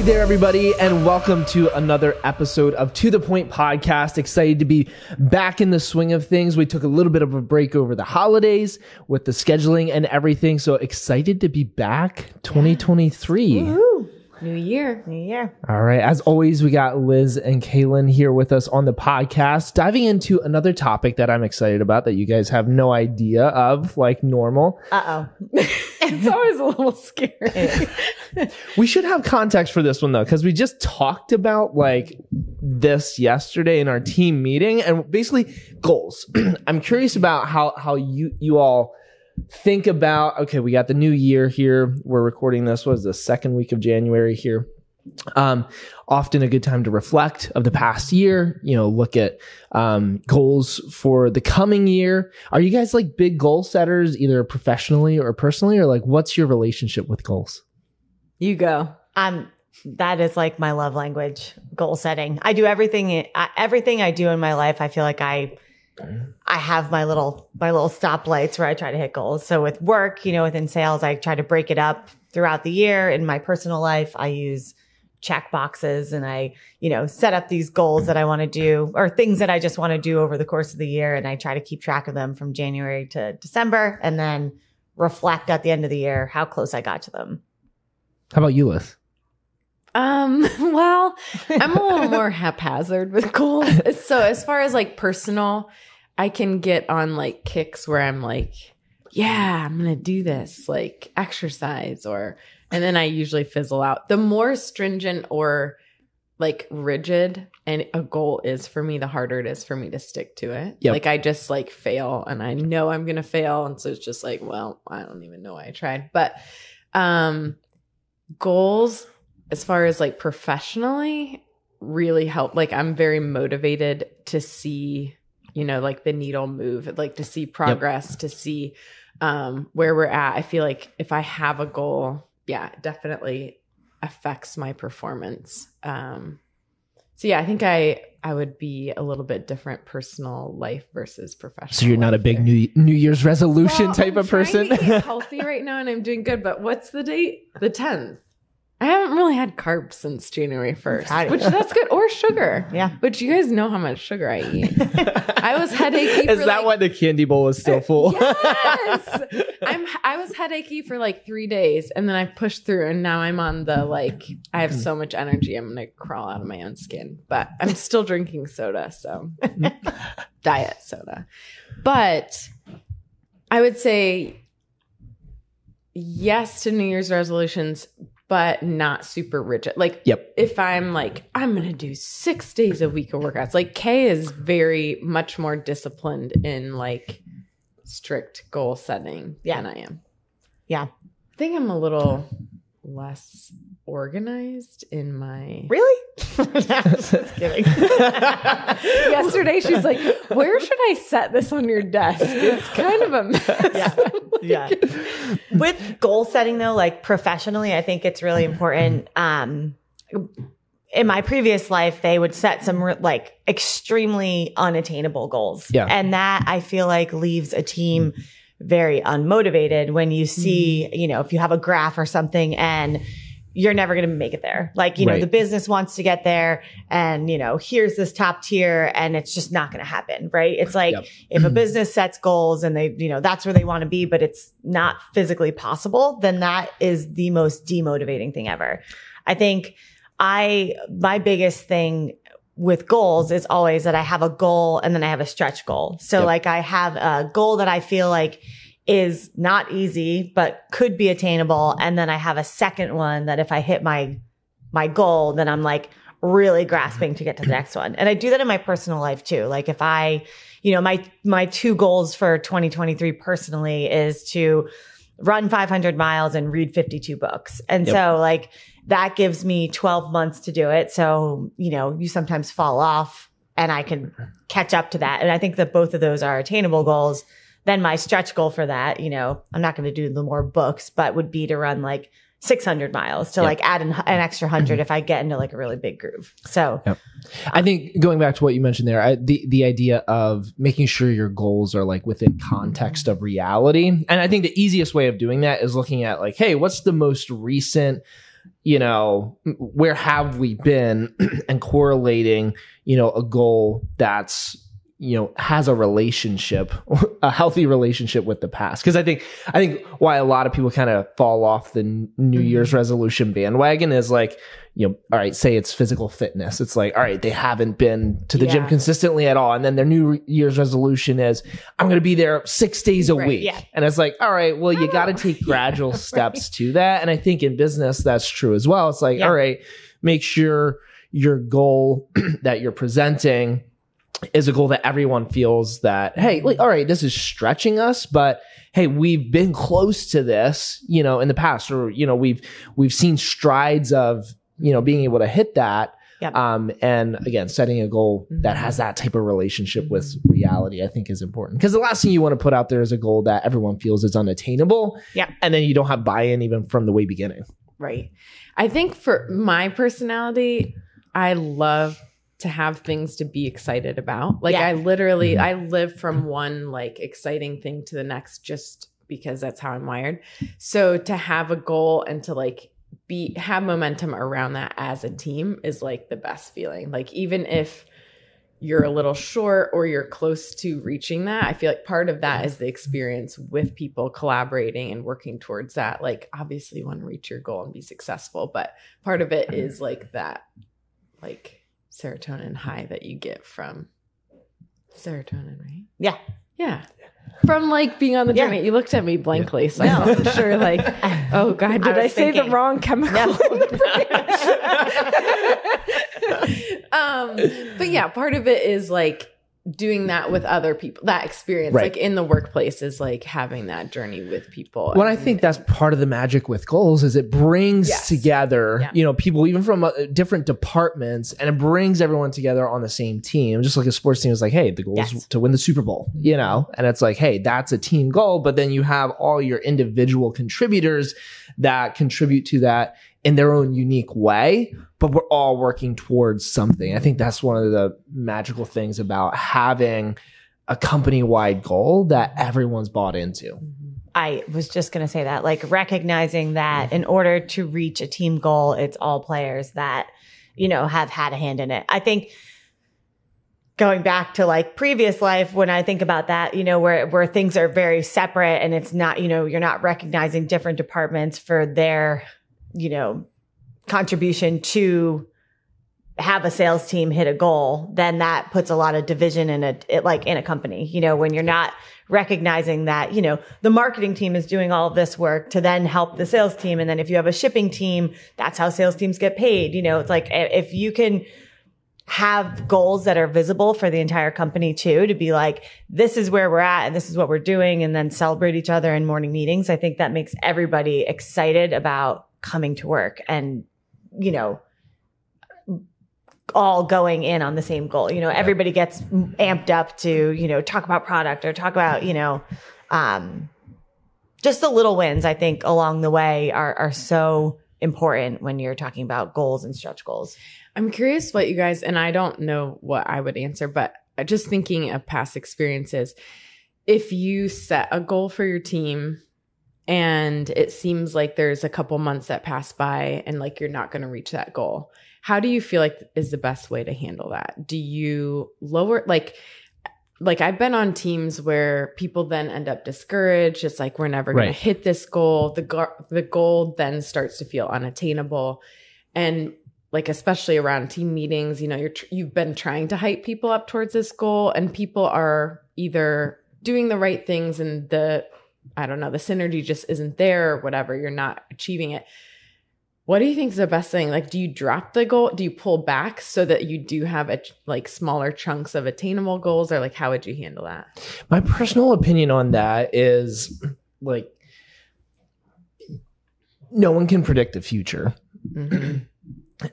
Hey there, everybody, and welcome to another episode of To the Point Podcast. Excited to be back in the swing of things. We took a little bit of a break over the holidays with the scheduling and everything. So excited to be back 2023. New year. New Year. All right. As always, we got Lizz and Kaylin here with us on the podcast, diving into another topic that I'm excited about that you guys have no idea of, like normal. Uh oh. It's always a little scary. We should have context for this one though, because we just talked about like this yesterday in our team meeting and basically goals. I'm curious about how how you you all think about okay, we got the new year here. We're recording this was the second week of January here. Um, often a good time to reflect of the past year, you know, look at um, goals for the coming year. Are you guys like big goal setters, either professionally or personally, or like what's your relationship with goals? You go. Um, that is like my love language, goal setting. I do everything, everything I do in my life. I feel like I, I have my little, my little stoplights where I try to hit goals. So with work, you know, within sales, I try to break it up throughout the year. In my personal life, I use check boxes and I, you know, set up these goals that I want to do or things that I just want to do over the course of the year. And I try to keep track of them from January to December and then reflect at the end of the year how close I got to them. How about you, Lizz? Um, well, I'm a little more haphazard with goals. So as far as like personal, I can get on like kicks where I'm like, yeah, I'm going to do this, like exercise or and then I usually fizzle out. The more stringent or like rigid and a goal is for me, the harder it is for me to stick to it. Yep. Like I just like fail and I know I'm gonna fail. And so it's just like, well, I don't even know why I tried. But um goals as far as like professionally really help. Like I'm very motivated to see, you know, like the needle move, like to see progress, to see um where we're at. I feel like if I have a goal, yeah, definitely affects my performance. Um, so yeah, I think I I would be a little bit different personal life versus professional. So you're not a big there. New New Year's resolution Well, type I'm of person. healthy right now, and I'm doing good. But what's the date? The tenth. I haven't really had carbs since January first, which that's good, or sugar. Yeah. but you guys know how much sugar I eat. I was headachy. Is for that like, why the candy bowl is still uh, full? Yes. I'm I was headachy for like three days and then I pushed through and now I'm on the like I have so much energy I'm gonna crawl out of my own skin. But I'm still drinking soda, so diet soda. But I would say yes to New Year's resolutions, but not super rigid. Like Yep. if I'm like, I'm gonna do six days a week of workouts. Like Kay is very much more disciplined in like strict goal setting Yeah. than I am. Yeah. I think I'm a little less organized in my Really? Just kidding. yesterday she's like, Where should I set this on your desk? It's kind of a mess. Yeah. yeah. With goal setting though, like professionally, I think it's really important. Um, in my previous life, they would set some re- like extremely unattainable goals. Yeah. And that I feel like leaves a team very unmotivated when you see, mm. you know, if you have a graph or something and you're never going to make it there. Like, you know, the business wants to get there and, you know, here's this top tier and it's just not going to happen. Right. It's like Yep. if a business sets goals and they, you know, that's where they want to be, but it's not physically possible, then that is the most demotivating thing ever. I think I, my biggest thing with goals is always that I have a goal and then I have a stretch goal. So Yep. like I have a goal that I feel like is not easy, but could be attainable. And then I have a second one that if I hit my, my goal, then I'm like really grasping to get to the next one. And I do that in my personal life too. Like if I, you know, my, my two goals for 2023 personally is to run 500 miles and read 52 books. And Yep. so like that gives me 12 months to do it. So, you know, you sometimes fall off and I can catch up to that. And I think that both of those are attainable goals. Then my stretch goal for that, you know, I'm not going to do the more books, but would be to run like 600 miles to Yep. like add an, an extra mm-hmm. 100 if I get into like a really big groove. So, I think going back to what you mentioned there, I, the the idea of making sure your goals are like within context of reality, and I think the easiest way of doing that is looking at like, hey, what's the most recent you know, where have we been and correlating, you know, a goal that's you know has a relationship a healthy relationship with the past. Because i think i think why a lot of people kind of fall off the new Mm-hmm. year's resolution bandwagon is like you know all right say it's physical fitness. It's like all right they haven't been to the gym consistently at all. And then their new year's resolution is i'm going to be there 6 days a Right, week. yeah. and it's like all right well you got to take gradual steps to that. And i think in business that's true as well. It's like Yeah. all right make sure your goal that you're presenting is a goal that everyone feels that hey like all right this is stretching us but hey we've been close to this you know in the past or you know we've we've seen strides of you know being able to hit that. Yep. um and again setting a goal that has that type of relationship with reality i think is important. Because the last thing you want to put out there is a goal that everyone feels is unattainable. Yeah and then you don't have buy-in even from the way beginning. Right. I think for my personality, I love to have things to be excited about. Like Yeah. I literally mm-hmm. I live from mm-hmm. one like exciting thing to the next just because that's how I'm wired. So to have a goal and to like be have momentum around that as a team is like the best feeling. Like even if you're a little short or you're close to reaching that, I feel like part of that is the experience with people collaborating and working towards that. Like, obviously, you want to reach your goal and be successful, but part of it is like that, like serotonin high that you get from serotonin, right? Yeah. Yeah. From like being on the Yeah. journey. You looked at me blankly, so No. I wasn't sure, like, oh God, did I, was say the wrong chemical? No. um, but yeah, part of it is like doing that with other people. That experience, Right. like in the workplace, is like having that journey with people. Well, I And- think that's part of the magic with goals is it brings Yes. together, Yeah. you know, people even from uh, different departments and it brings everyone together on the same team. Just like a sports team is like, hey, the goal is to win the Super Bowl, you know? And it's like, hey, that's a team goal, but then you have all your individual contributors that contribute to that in their own unique way, but we're all working towards something. I think that's one of the magical things about having a company-wide goal that everyone's bought into. I was just going to say that, like recognizing that in order to reach a team goal, it's all players that, you know, have had a hand in it. I think going back to like previous life, when I think about that, you know, where, where things are very separate and it's not, you know, you're not recognizing different departments for their, you know, contribution to have a sales team hit a goal, then that puts a lot of division in a, it, like in a company, you know, when you're not recognizing that, you know, the marketing team is doing all of this work to then help the sales team. And then if you have a shipping team, that's how sales teams get paid. You know, it's like eh, if you can have goals that are visible for the entire company too, to be like, this is where we're at and this is what we're doing and then celebrate each other in morning meetings. I think that makes everybody excited about coming to work and, you know, all going in on the same goal. You know, everybody gets amped up to, you know, talk about product or talk about, you know, um, just the little wins I think along the way are are so important when you're talking about goals and stretch goals. I'm curious what you guys, and I don't know what I would answer, but just thinking of past experiences, if you set a goal for your team and it seems like there's a couple months that pass by and like you're not going to reach that goal, how do you feel like is the best way to handle that? Do you lower, like, like I've been on teams where people then end up discouraged. It's like we're never going Right. to hit this goal. The go- the goal then starts to feel unattainable, and like especially around team meetings, you know, you're tr- you've been trying to hype people up towards this goal, and people are either doing the right things and the I don't know the synergy just isn't there or whatever. You're not achieving it. What do you think is the best thing? Like, do you drop the goal? Do you pull back so that you do have a, like smaller chunks of attainable goals, or like how would you handle that? My personal opinion on that is like no one can predict the future. Mhm.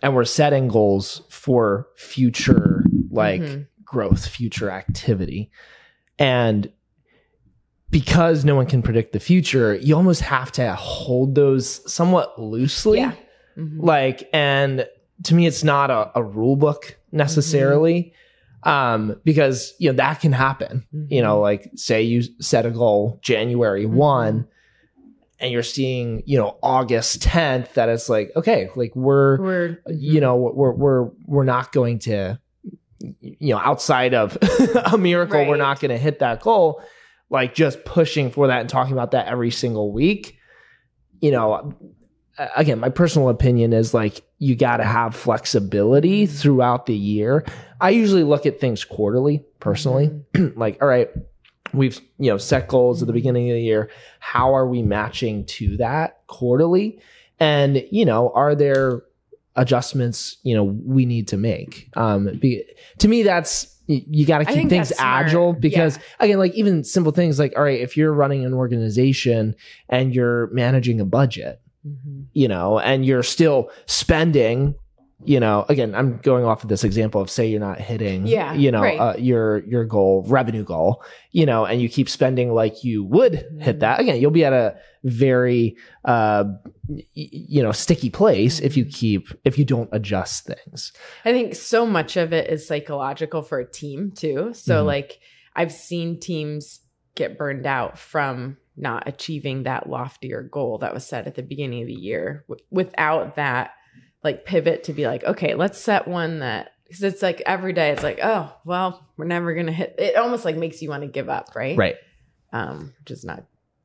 And we're setting goals for future like Mhm. growth, future activity. And because no one can predict the future, you almost have to hold those somewhat loosely. Yeah. Mhm. Like, and to me, it's not a, a rule book necessarily. Um, because you know that can happen. You know, like say you set a goal January Mhm. one, and you're seeing you know august 10th that it's like okay like we're We're you know we're we're we're not going to you know outside of a miracle we're not going to hit that goal like just pushing for that and talking about that every single week. You know again my personal opinion is like you got to have flexibility throughout the year. I usually look at things quarterly personally. Like all right we've you know set goals at the beginning of the year. How are we matching to that quarterly? And you know are there adjustments you know we need to make? Um be, to me that's y- you got to keep things agile because Yeah. again like even simple things like all right if you're running an organization and you're managing a budget Mhm. you know, and you're still spending, you know, again, I'm going off of this example of say you're not hitting, Yeah, you know, right. uh, your your goal, revenue goal, you know, and you keep spending like you would Mm-hmm. hit that. Again, you'll be at a very, uh, y- you know, sticky place if you Mm-hmm. keep if you don't adjust things. I think so much of it is psychological for a team too. So Mhm. like I've seen teams get burned out from not achieving that loftier goal that was set at the beginning of the year w- without that like pivot to be like, okay, let's set one that because it's like every day it's like, oh, well, we're never gonna hit it almost like makes you want to give up, right? Right. Um, which is not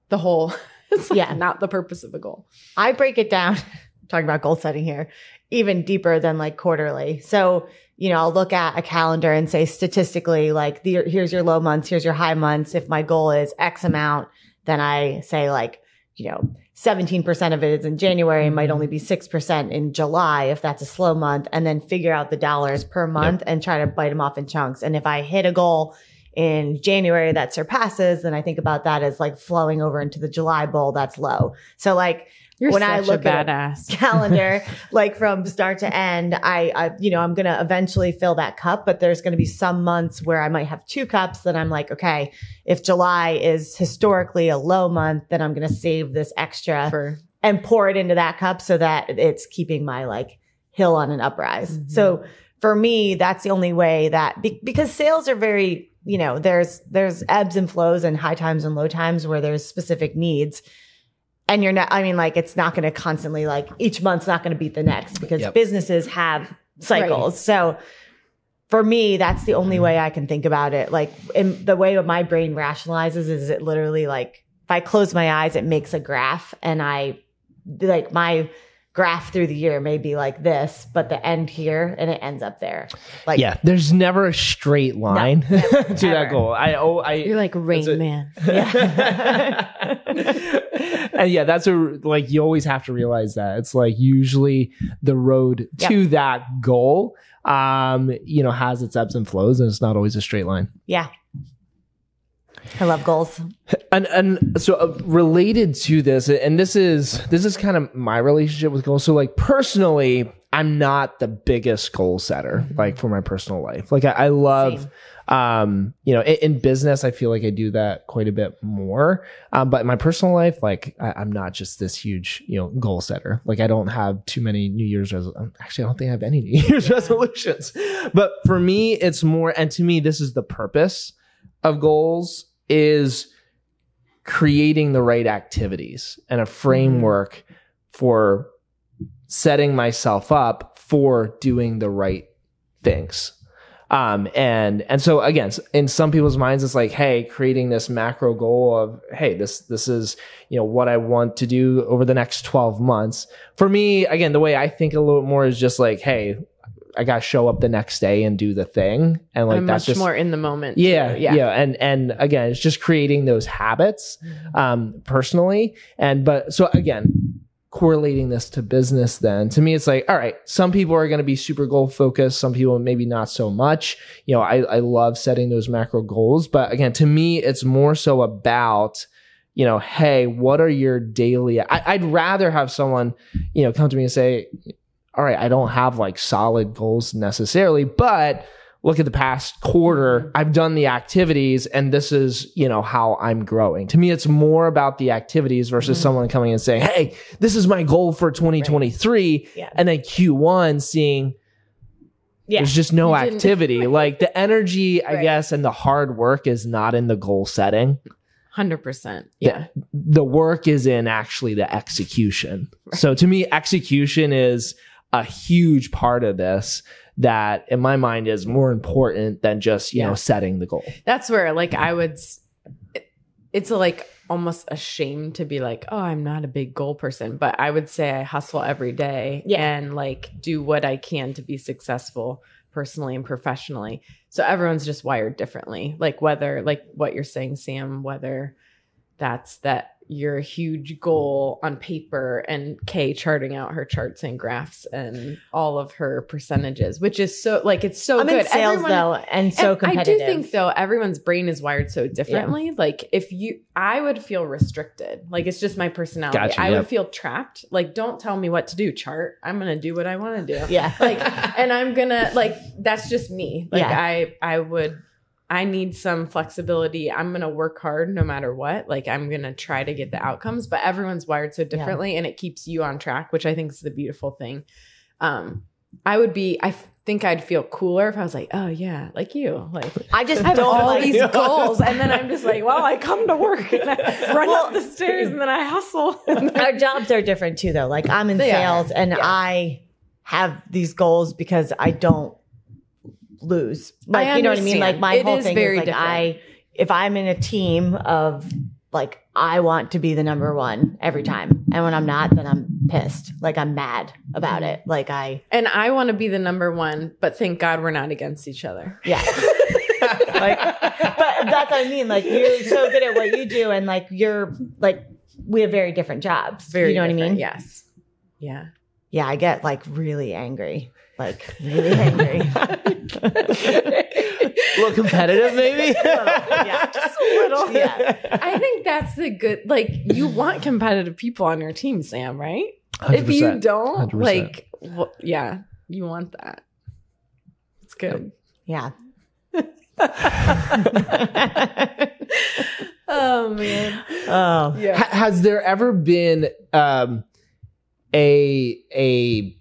the whole it's like Yeah. not the purpose of a goal. I break it down, talking about goal setting here, even deeper than like quarterly. So, you know, I'll look at a calendar and say statistically, like, the, here's your low months, here's your high months. If my goal is X amount, then I say like, you know, 17% of it is in January, it might only be 6% in July if that's a slow month, and then figure out the dollars per month and try to bite them off in chunks. And if I hit a goal in January that surpasses, then I think about that as like flowing over into the July bowl that's low. So like You're When I look a at- badass. calendar, like from start to end, I, I, you know, I'm going to eventually fill that cup, but there's going to be some months where I might have two cups that I'm like, okay, if July is historically a low month, then I'm going to save this extra for and pour it into that cup so that it's keeping my like hill on an uprise. Mhm. So for me, that's the only way that be, because sales are very, you know, there's there's ebbs and flows and high times and low times where there's specific needs. And you're not I mean like it's not going to constantly like each month's not going to beat the next because Yep. businesses have cycles. So for me, that's the only way I can think about it. Like in the way my brain rationalizes is it literally like if I close my eyes, it makes a graph and I like my graph through the year may be like this, but the end here and it ends up there. Like yeah, there's never a straight line to that goal. I oh I you're like Rain it. Man. Yeah. and yeah, that's a like you always have to realize that it's like usually the road to that goal, um, you know, has its ebbs and flows, and it's not always a straight line. yeah. I love goals. And and so uh, related to this, and this is this is kind of my relationship with goals. So like personally, I'm not the biggest goal setter, like for my personal life. Like I, I love. um you know in, in business i feel like i do that quite a bit more um but in my personal life like I, i'm not just this huge you know goal setter like i don't have too many new year's resolutions actually i don't think i have any new year's resolutions but for me it's more and to me this is the purpose of goals is creating the right activities and a framework for setting myself up for doing the right things. Um and and so again in some people's minds it's like hey creating this macro goal of hey this this is you know what i want to do over the next 12 months. For me again the way i think a little more is just like hey i gotta show up the next day and do the thing and like I'm that's much just more in the moment. yeah, too. yeah, and and again, it's just creating those habits, um, personally. And but so again, correlating this to business, then to me, it's like, all right, some people are going to be super goal focused, some people maybe not so much. You know, I I love setting those macro goals, but again, to me, it's more so about you know, hey, what are your daily? I, I'd rather have someone, you know, come to me and say, all right, I don't have like solid goals necessarily, but look at the past quarter, I've done the activities and this is, you know, how I'm growing. To me, it's more about the activities versus Mhm. someone coming and saying, Hey, this is my goal for 2023. Yeah. And then Q1 seeing Yeah. there's just no activity. like the energy, I Right. guess, and the hard work is not in the goal setting. 100%. Yeah. the work is in actually the execution. So to me, execution is a huge part of this that in my mind is more important than just, you Yeah. know, setting the goal. That's where like I would it's like almost a shame to be like, "Oh, I'm not a big goal person," but I would say I hustle every day Yeah. and like do what I can to be successful personally and professionally. So everyone's just wired differently. Like whether like what you're saying Sam, whether that's that your huge goal on paper and Kay charting out her charts and graphs and all of her percentages, which is so like it's so I'm good. in sales Everyone- though, and so and competitive. I do think though everyone's brain is wired so differently. Like if you, I would feel restricted. Like it's just my personality. Gotcha, I yep. would feel trapped. Like don't tell me what to do. Chart. I'm gonna do what I want to do. Yeah. Like, and I'm gonna like that's just me. Like Yeah. I, I would. I need some flexibility. I'm going to work hard no matter what. Like I'm going to try to get the outcomes, but everyone's wired so differently and it keeps you on track, which I think is the beautiful thing. Um I would be I f- think I'd feel cooler if I was like, "Oh yeah, like you." Like I just I have all like these goals, and then I'm just like, well, I come to work and I run up the stairs, and then I hustle. our jobs are different too though like i'm in They sales are, and yeah. i have these goals because i don't lose. Like you know what i mean? Like my It whole is thing very is like different. i if i'm in a team of like i want to be the number one every time and when i'm not then i'm pissed. Like i'm mad about it. Like i and I want to be the number one, but thank God we're not against each other. yeah. Like but that's what i mean. Like you're so good at what you do and like you're like we have very different jobs. Very, you know what i mean? Yes. Yeah. Yeah, I get like really angry. Like really angry. A little competitive, maybe? yeah. Just a little. Yeah. I think that's the good. Like you want competitive people on your team, Sam. Right? If you don't, 100%. like, well, yeah, you want that. It's good. Yeah. Oh man. Oh. Yeah. Ha- has there ever been um, a a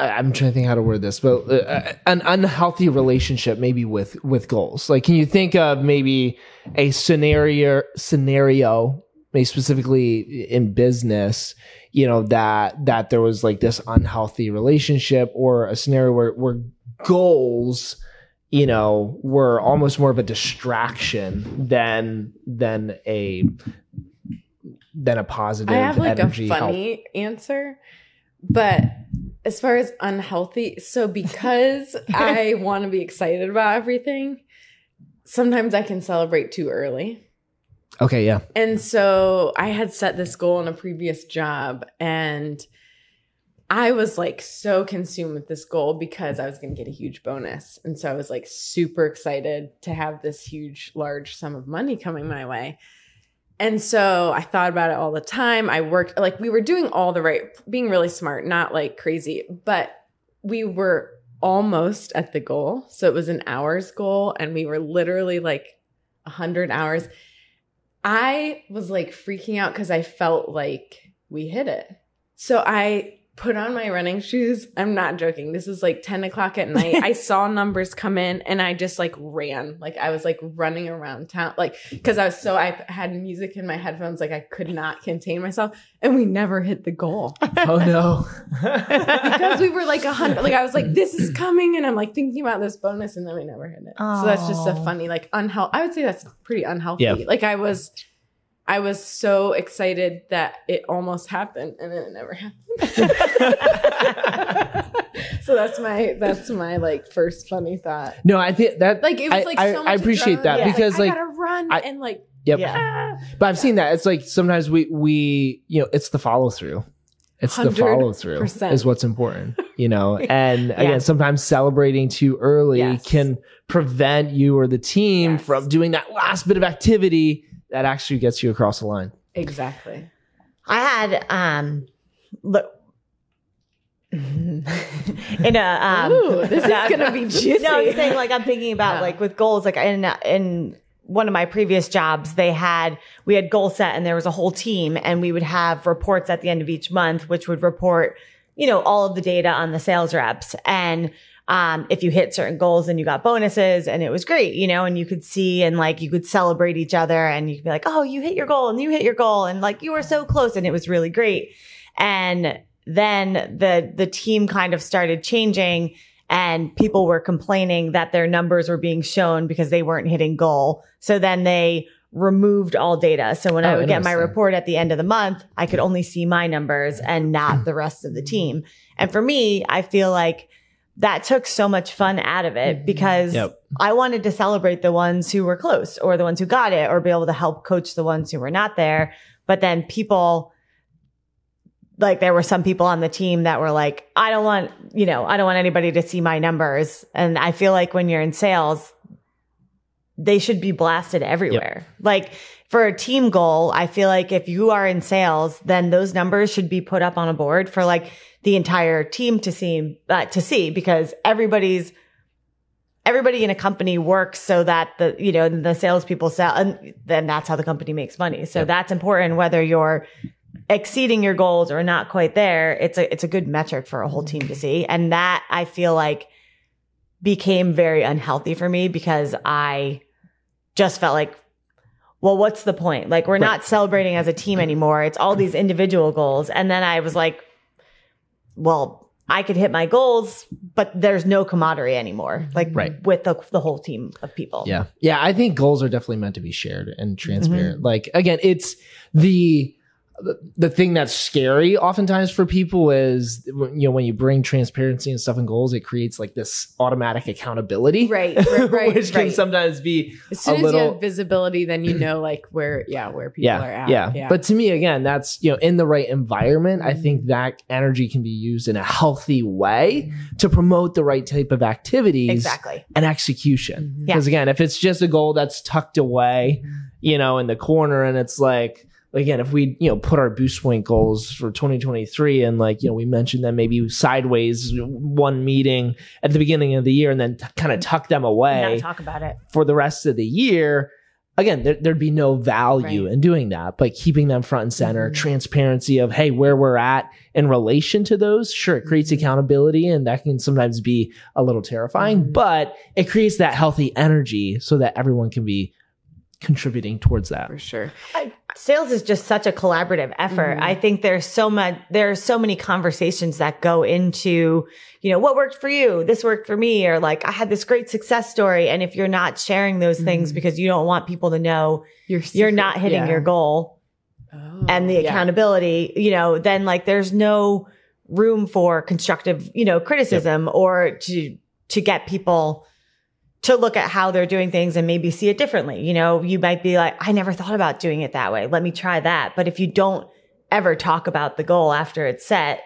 I'm trying to think how to word this, but uh, an unhealthy relationship maybe with with goals. Like, can you think of maybe a scenario scenario, maybe specifically in business, you know that that there was like this unhealthy relationship, or a scenario where where goals, you know, were almost more of a distraction than than a than a positive I have like energy a help. funny answer, but as far as unhealthy, so because I want to be excited about everything, sometimes I can celebrate too early. Okay, yeah. And so I had set this goal in a previous job and I was like so consumed with this goal because I was going to get a huge bonus. And so I was like super excited to have this huge, large sum of money coming my way. And so I thought about it all the time. I worked, like, we were doing all the right, being really smart, not like crazy, but we were almost at the goal. So it was an hours goal, and we were literally like 100 hours. I was like freaking out because I felt like we hit it. So I put on my running shoes. I'm not joking. This was like 10 o'clock at night. I saw numbers come in and I just like ran. Like I was like running around town, like because I was so, I had music in my headphones. Like I could not contain myself. And we never hit the goal Oh no. because we were like a hundred. Like I was like, this is coming. And I'm like thinking about this bonus and then we never hit it. So that's just a funny, like unhealthy. I would say that's pretty unhealthy. Yeah. Like I was, I was so excited that it almost happened and then it never happened. so that's my that's my like first funny thought. No, I think that Like it was I- like I, so much I appreciate adrenaline. that It was because I like gotta run I- and like yep. Yeah. But I've seen that. It's like sometimes we we you know it's the follow through. It's the follow through is what's important, you know. And Yeah. again, sometimes celebrating too early Yes. can prevent you or the team Yes. from doing that last bit of activity that actually gets you across the line. exactly. I had um look in a um Ooh, this no, is gonna be juicy. No, I'm saying like I'm thinking about Yeah. like with goals, like in in one of my previous jobs, they had we had goal set and there was a whole team and we would have reports at the end of each month, which would report, you know, all of the data on the sales reps. And um, if you hit certain goals and you got bonuses and it was great, you know, and you could see and like you could celebrate each other and you could be like, oh, you hit your goal and you hit your goal and like you were so close and it was really great. And then the the team kind of started changing and people were complaining that their numbers were being shown because they weren't hitting goal. So then they removed all data. So when I Oh, would get my report at the end of the month, I could only see my numbers and not the rest of the team. And for me, I feel like that took so much fun out of it mm-hmm. because Yep. I wanted to celebrate the ones who were close or the ones who got it or be able to help coach the ones who were not there. But then people, like there were some people on the team that were like, I don't want, you know, I don't want anybody to see my numbers. And I feel like when you're in sales, they should be blasted everywhere. Like for a team goal, I feel like if you are in sales, then those numbers should be put up on a board for like the entire team to see, uh, to see because everybody's, everybody in a company works so that the, you know, the salespeople sell and then that's how the company makes money. So that's important whether you're exceeding your goals or not quite there. It's a, it's a good metric for a whole team to see. And that I feel like became very unhealthy for me because I just felt like, well, what's the point? Like, we're not celebrating as a team anymore. It's all these individual goals. And then I was like, well, I could hit my goals, but there's no camaraderie anymore, like Right. with the, the whole team of people. Yeah. Yeah. I think goals are definitely meant to be shared and transparent. Mm-hmm. Like, again, it's the, the thing that's scary oftentimes for people is you know when you bring transparency and stuff and goals it creates like this automatic accountability Right, right, right, which can sometimes be As soon a as little you have visibility, then you know like where yeah where people yeah, are at. yeah yeah. but to me again that's you know in the right environment i Mhm. think that energy can be used in a healthy way to promote the right type of activities Exactly. and execution Mhm. Yeah. because again if it's just a goal that's tucked away you know in the corner and it's like again if we you know put our Boostpoint goals for 2023 and like you know we mentioned them maybe sideways one meeting at the beginning of the year and then t- kind of tuck them Not away talk about it. for the rest of the year again there, there'd be no value Right. in doing that but keeping them front and center Mhm. transparency of hey where we're at in relation to those sure it creates Mhm. accountability and that can sometimes be a little terrifying Mhm. but it creates that healthy energy so that everyone can be contributing towards that for sure. I, sales is just such a collaborative effort. Mhm. I think there's so much, there are so many conversations that go into, you know, what worked for you? This worked for me. Or like, I had this great success story. And if you're not sharing those things Mhm. because you don't want people to know You're you're not hitting yeah. your goal Oh, and the yeah. accountability, you know, then like there's no room for constructive, you know, criticism or to, to get people to look at how they're doing things and maybe see it differently. You know, you might be like, I never thought about doing it that way. Let me try that. But if you don't ever talk about the goal after it's set,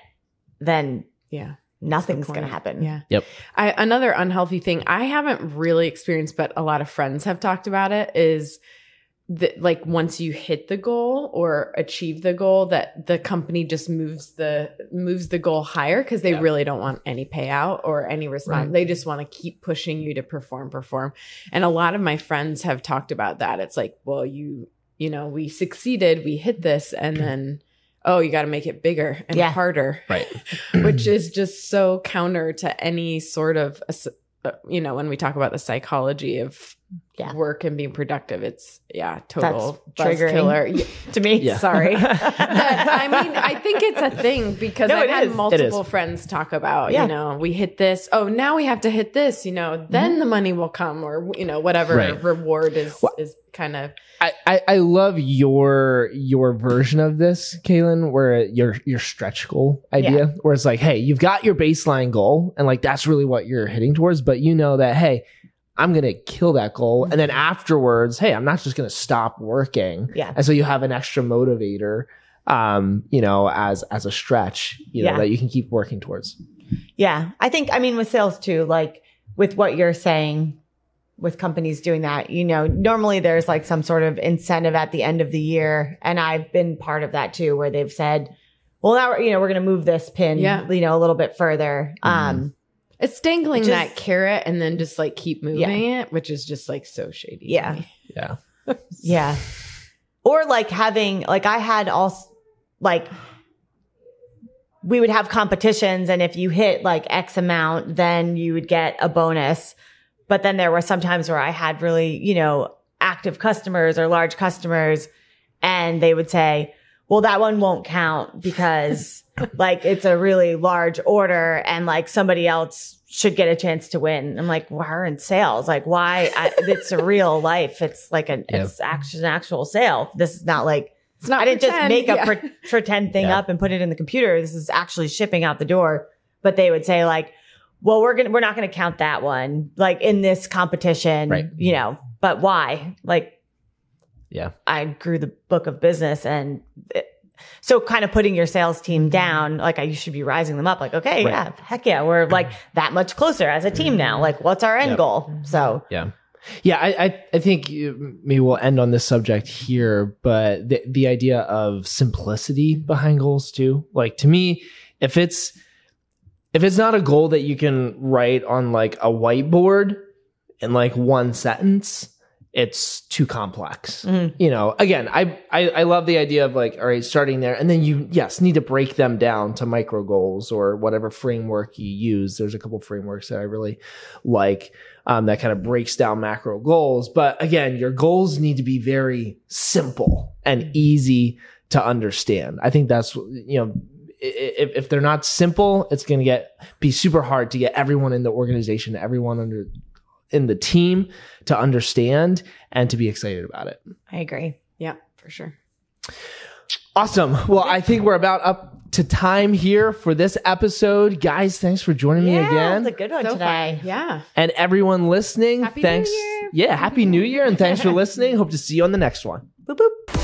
then Yeah. nothing's the going to happen. Yeah. Yep. I, another unhealthy thing I haven't really experienced, but a lot of friends have talked about it is that like once you hit the goal or achieve the goal that the company just moves the moves the goal higher because they Yeah. really don't want any payout or any response Right. they just want to keep pushing you to perform perform and a lot of my friends have talked about that it's like well you you know we succeeded we hit this and then oh you got to make it bigger and Yeah. harder right which is just so counter to any sort of uh, you know when we talk about the psychology of Yeah. work and being productive it's yeah total That's triggering. killer Yeah, To me, Yeah. sorry but i mean i think it's a thing because No, i've had is. Multiple friends talk about Yeah. you know we hit this oh now we have to hit this you know then mm-hmm. the money will come or you know whatever Right. reward is Well- is kind of I, I, I love your your version of this, Kaylin, where your your stretch goal idea, where it's like, hey, you've got your baseline goal, and like that's really what you're hitting towards, but you know that, hey, I'm gonna kill that goal, and then afterwards, hey, I'm not just gonna stop working, Yeah. and so you have an extra motivator, um, you know, as as a stretch, you know, Yeah. that you can keep working towards. Yeah. I think, I mean, with sales too, like with what you're saying, with companies doing that, you know, normally there's like some sort of incentive at the end of the year. And I've been part of that too, where they've said, well, now, we're, you know, we're going to move this pin, Yeah. you know, a little bit further. Um, it's dangling Which is- that carrot and then just like keep moving it which is just like so shady Yeah. Yeah. yeah. Or like having, like I had also, like we would have competitions and if you hit like X amount, then you would get a bonus. But then there were some times where I had really, you know, active customers or large customers and they would say, well, that one won't count because like it's a really large order and like somebody else should get a chance to win. I'm like, we're in sales. Like why? I, it's a real life. It's like an, Yeah. it's actually an actual sale. This is not like, It's not I didn't just pretend, make a yeah. pre- pretend thing Yeah. up and put it in the computer. This is actually shipping out the door. But they would say like, well, we're going to, we're not going to count that one like in this competition, Right. you know, but why? Like Yeah. I grew the book of business and it, so kind of putting your sales team mm-hmm. down, like I, you should be rising them up. Like, okay, Right. yeah, heck yeah. We're like mm-hmm. that much closer as a team mm-hmm. now. Like what's our end Yep. goal? So Yeah. Yeah, I, I, I think uh, maybe we'll end on this subject here, but the, the idea of simplicity behind goals too. Like to me, if it's if it's not a goal that you can write on like a whiteboard in like one sentence, it's too complex. Mhm. You know, again, I, I I love the idea of like, all right, starting there, and then you yes need to break them down to micro goals or whatever framework you use. There's a couple frameworks that I really like um, that kind of breaks down macro goals. But again, your goals need to be very simple and easy to understand. I think that's you know. If, if they're not simple, it's going to get be super hard to get everyone in the organization, everyone under in the team to understand and to be excited about it. I agree. Yeah, for sure. Awesome. Well, I think we're about up to time here for this episode. Guys, thanks for joining me yeah, again. It's a good one So today. fun. Yeah. And everyone listening, Happy New thanks. Year. Yeah, happy new year and thanks for listening. Hope to see you on the next one. Boop boop.